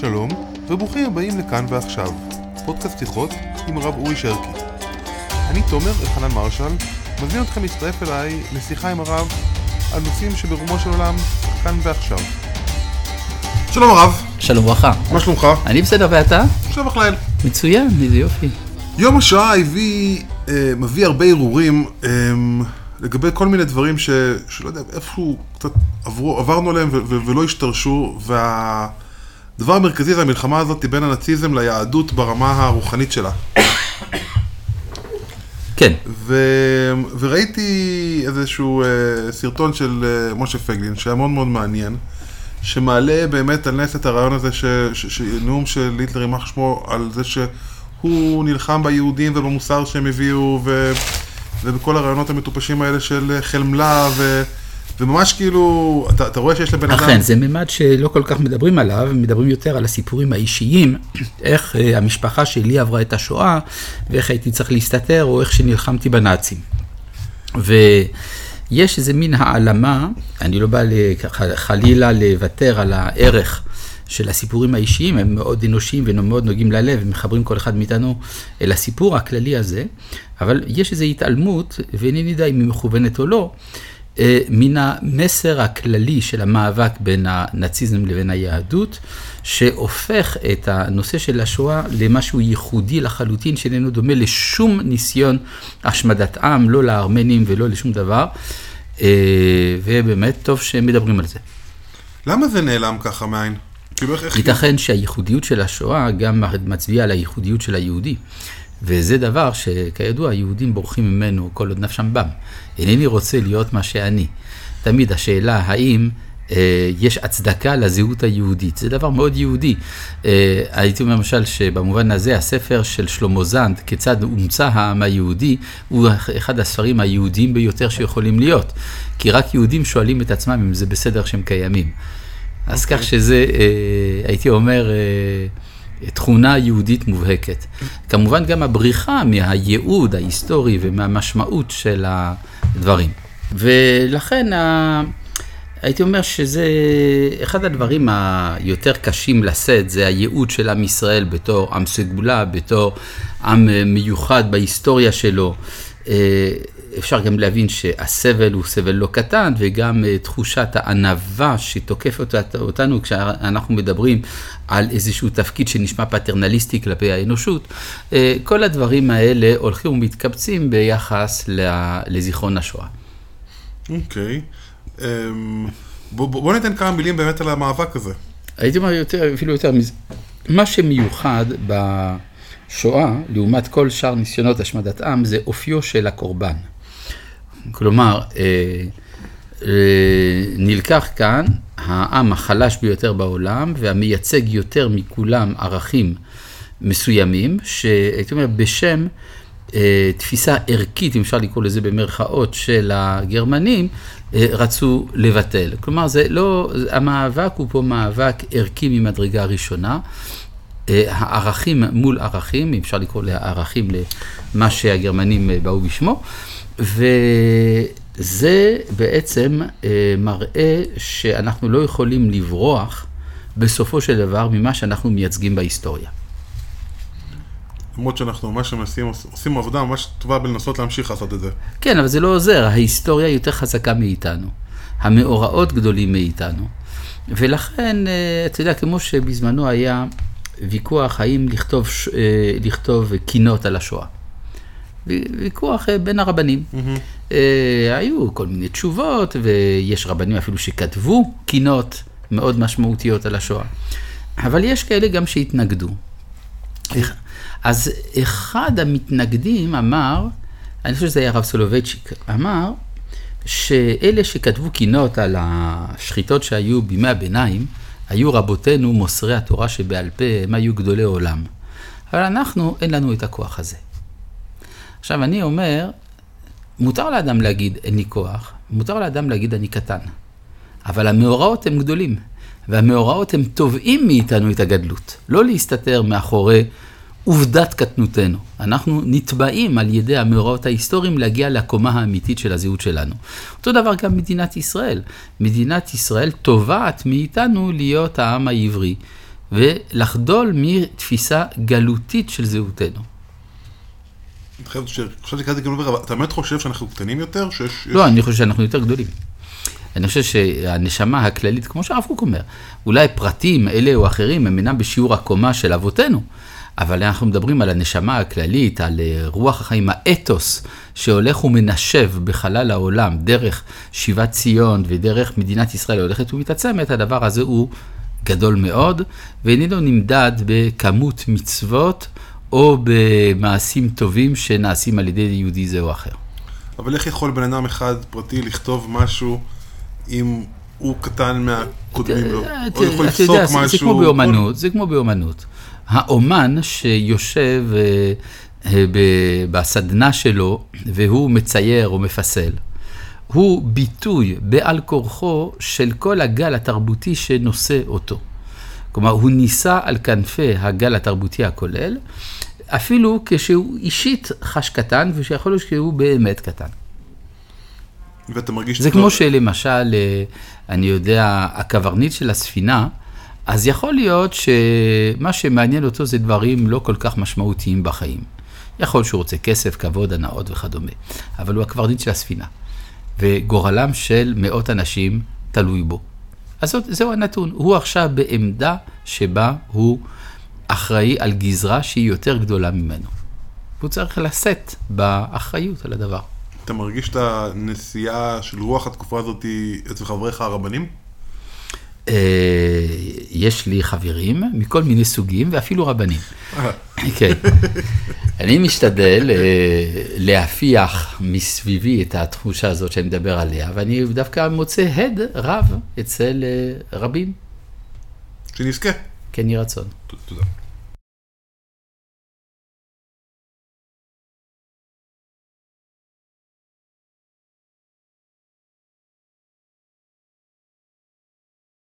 שלום, וברוכים הבאים לכאן ועכשיו, פודקאסט שיחות עם הרב אורי שרקי. אני תומר אלחנן מרשל, מזמין אתכם להצטרף אליי לשיחה עם הרב על נושאים שברומו של עולם כאן ועכשיו. שלום הרב, שלום וברכה. מה שלומך? אני בסדר ואתה? שלום בכלל. מצוין, איזה יופי. יום השואה הביא, אה, מביא הרבה הרהורים אה, לגבי כל מיני דברים ש, שלא יודע, איפשהו קצת עברו, עברנו עליהם ו, ו, ולא השתרשו, והדבר המרכזי זה המלחמה הזאת בין הנאציזם ליהדות ברמה הרוחנית שלה. כן, ו... וראיתי איזשהו uh, סרטון של uh, משה פייגלין, שהיה מאוד מאוד מעניין, שמעלה באמת על נס את הרעיון הזה, ש... ש... ש... נאום של היטלר, יימח שמו, על זה שהוא נלחם ביהודים ובמוסר שהם הביאו, ו... ובכל הרעיונות המטופשים האלה של חלמלה, ו... וממש כאילו, אתה, אתה רואה שיש לבן אדם... אכן, זה ממד שלא כל כך מדברים עליו, מדברים יותר על הסיפורים האישיים, איך אה, המשפחה שלי עברה את השואה, ואיך הייתי צריך להסתתר, או איך שנלחמתי בנאצים. ויש איזה מין העלמה, אני לא בא חלילה לוותר על הערך של הסיפורים האישיים, הם מאוד אנושיים ומאוד נוגעים ללב, הם מחברים כל אחד מאיתנו אל הסיפור הכללי הזה, אבל יש איזו התעלמות, ואינני יודע אם היא מכוונת או לא, מן המסר הכללי של המאבק בין הנאציזם לבין היהדות, שהופך את הנושא של השואה למשהו ייחודי לחלוטין, שאיננו דומה לשום ניסיון השמדת עם, לא לארמנים ולא לשום דבר, אה, ובאמת טוב שמדברים על זה. למה זה נעלם ככה מהעין? כאילו. ייתכן שהייחודיות של השואה גם מצביעה על הייחודיות של היהודי. וזה דבר שכידוע, היהודים בורחים ממנו כל עוד נפשם בם. אינני רוצה להיות מה שאני. תמיד השאלה האם אה, יש הצדקה לזהות היהודית. זה דבר מאוד יהודי. אה, הייתי אומר למשל שבמובן הזה הספר של שלמה זנד, כיצד הומצא העם היהודי, הוא אחד הספרים היהודיים ביותר שיכולים להיות. כי רק יהודים שואלים את עצמם אם זה בסדר שהם קיימים. אז כך שזה, אה, הייתי אומר, אה, תכונה יהודית מובהקת. כמובן גם הבריחה מהייעוד ההיסטורי ומהמשמעות של הדברים. ולכן ה... הייתי אומר שזה אחד הדברים היותר קשים לשאת, זה הייעוד של עם ישראל בתור עם סגולה, בתור עם מיוחד בהיסטוריה שלו. אה, אפשר גם להבין שהסבל הוא סבל לא קטן, וגם תחושת הענווה שתוקפת אותנו כשאנחנו מדברים על איזשהו תפקיד שנשמע פטרנליסטי כלפי האנושות. כל הדברים האלה הולכים ומתקבצים ביחס לזיכרון השואה. אוקיי. Okay. בוא, בוא ניתן כמה מילים באמת על המאבק הזה. הייתי אומר יותר, אפילו יותר מזה. מה שמיוחד בשואה, לעומת כל שאר ניסיונות השמדת עם, זה אופיו של הקורבן. כלומר, אה, אה, נלקח כאן העם החלש ביותר בעולם והמייצג יותר מכולם ערכים מסוימים, שהייתי אומר בשם אה, תפיסה ערכית, אם אפשר לקרוא לזה במרכאות, של הגרמנים, רצו לבטל. כלומר, זה לא, המאבק הוא פה מאבק ערכי ממדרגה ראשונה. הערכים מול ערכים, אם אפשר לקרוא לערכים למה שהגרמנים באו בשמו. וזה בעצם מראה שאנחנו לא יכולים לברוח בסופו של דבר ממה שאנחנו מייצגים בהיסטוריה. למרות שאנחנו ממש מנסים, עושים עבודה ממש טובה בלנסות להמשיך לעשות את זה. כן, אבל זה לא עוזר, ההיסטוריה יותר חזקה מאיתנו. המאורעות גדולים מאיתנו. ולכן, אתה יודע, כמו שבזמנו היה ויכוח האם לכתוב, לכתוב קינות על השואה. ויכוח בין הרבנים. Mm-hmm. היו כל מיני תשובות, ויש רבנים אפילו שכתבו קינות מאוד משמעותיות על השואה. אבל יש כאלה גם שהתנגדו. אז אחד המתנגדים אמר, אני חושב שזה היה הרב סולובייצ'יק, אמר שאלה שכתבו קינות על השחיטות שהיו בימי הביניים, היו רבותינו מוסרי התורה שבעל פה, הם היו גדולי עולם. אבל אנחנו, אין לנו את הכוח הזה. עכשיו, אני אומר, מותר לאדם להגיד אין לי כוח, מותר לאדם להגיד אני קטן. אבל המאורעות הם גדולים, והמאורעות הם תובעים מאיתנו את הגדלות. לא להסתתר מאחורי עובדת קטנותנו. אנחנו נתבעים על ידי המאורעות ההיסטוריים להגיע לקומה האמיתית של הזהות שלנו. אותו דבר גם מדינת ישראל. מדינת ישראל תובעת מאיתנו להיות העם העברי. ולחדול מתפיסה גלותית של זהותנו. חשבתי כזה אבל אתה באמת חושב שאנחנו קטנים יותר? שיש... לא, אני חושב שאנחנו יותר גדולים. אני חושב שהנשמה הכללית, כמו שהרב קוק אומר, אולי פרטים אלה או אחרים הם אינם בשיעור הקומה של אבותינו, אבל אנחנו מדברים על הנשמה הכללית, על אה, רוח החיים, האתוס שהולך ומנשב בחלל העולם דרך שיבת ציון ודרך מדינת ישראל הולכת ומתעצמת, הדבר הזה הוא גדול מאוד, ואיננו נמדד בכמות מצוות או במעשים טובים שנעשים על ידי יהודי זה או אחר. אבל איך יכול בן אדם אחד פרטי לכתוב משהו אם הוא קטן מהקודמים לו? או יכול לפסוק משהו? זה כמו באומנות, זה כמו באומנות. האומן שיושב אה, אה, בסדנה שלו והוא מצייר או מפסל, הוא ביטוי בעל כורחו של כל הגל התרבותי שנושא אותו. כלומר, הוא נישא על כנפי הגל התרבותי הכולל, אפילו כשהוא אישית חש קטן, ושיכול להיות שהוא באמת קטן. ואתה מרגיש... זה כמו שלמשל, אה, אני יודע, הקברניט של הספינה, אז יכול להיות שמה שמעניין אותו זה דברים לא כל כך משמעותיים בחיים. יכול שהוא רוצה כסף, כבוד, הנאות וכדומה, אבל הוא הקברניט של הספינה, וגורלם של מאות אנשים תלוי בו. אז זאת, זהו הנתון, הוא עכשיו בעמדה שבה הוא אחראי על גזרה שהיא יותר גדולה ממנו. הוא צריך לשאת באחריות על הדבר. אתה מרגיש את הנסיעה של רוח התקופה הזאת אצל חבריך הרבנים? אה, יש לי חברים מכל מיני סוגים ואפילו רבנים. כן. אני משתדל אה, להפיח מסביבי את התחושה הזאת שאני מדבר עליה, ואני דווקא מוצא הד רב אצל אה, רבים, שנזכה. כן יהי רצון. תודה.